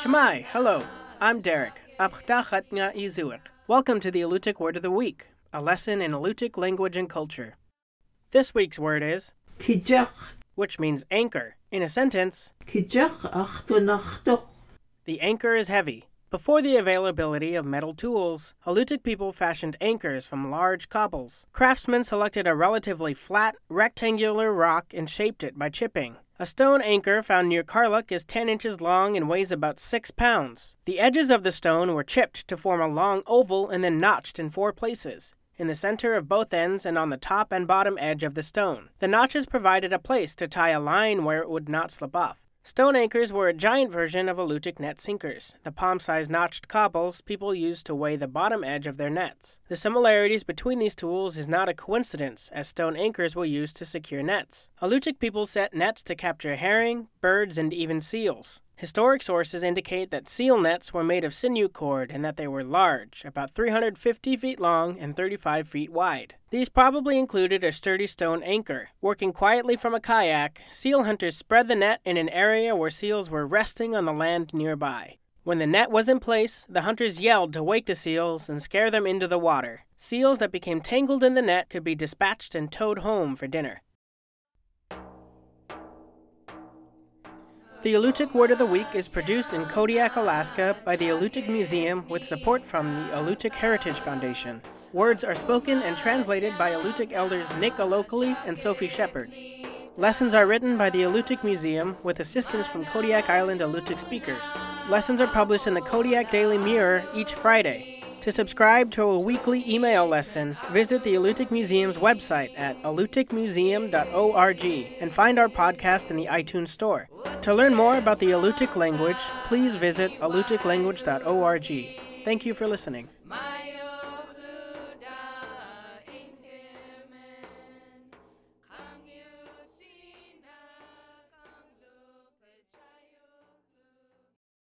Cama'i, hello. I'm Derek. Welcome to the Alutiiq Word of the Week, a lesson in Alutiiq language and culture. This week's word is Kicaq, which means anchor. In a sentence, kicaq the anchor is heavy. Before the availability of metal tools, Alutiiq people fashioned anchors from large cobbles. Craftsmen selected a relatively flat, rectangular rock and shaped it by chipping. A stone anchor found near Karluk is 10 inches long and weighs about 6 pounds. The edges of the stone were chipped to form a long oval and then notched in four places in the center of both ends and on the top and bottom edge of the stone. The notches provided a place to tie a line where it would not slip off. Stone anchors were a giant version of Alutiiq net sinkers, the palm-sized notched cobbles people used to weigh the bottom edge of their nets. The similarities between these tools is not a coincidence, as stone anchors were used to secure nets. Alutiiq people set nets to capture herring, birds, and even seals. Historic sources indicate that seal nets were made of sinew cord and that they were large, about 350 feet long and 35 feet wide. These probably included a sturdy stone anchor. Working quietly from a kayak, seal hunters spread the net in an area where seals were resting on the land nearby. When the net was in place, the hunters yelled to wake the seals and scare them into the water. Seals that became tangled in the net could be dispatched and towed home for dinner. The Alutiiq Word of the Week is produced in Kodiak, Alaska by the Alutiiq Museum with support from the Alutiiq Heritage Foundation. Words are spoken and translated by Alutiiq elders Nick Alokli and Sophie Shepherd. Lessons are written by the Alutiiq Museum with assistance from Kodiak Island Alutiiq speakers. Lessons are published in the Kodiak Daily Mirror each Friday. To subscribe to a weekly email lesson, visit the Alutiiq Museum's website at alutiiqmuseum.org and find our podcast in the iTunes Store. To learn more about the Alutiiq language, please visit alutiiqlanguage.org. Thank you for listening.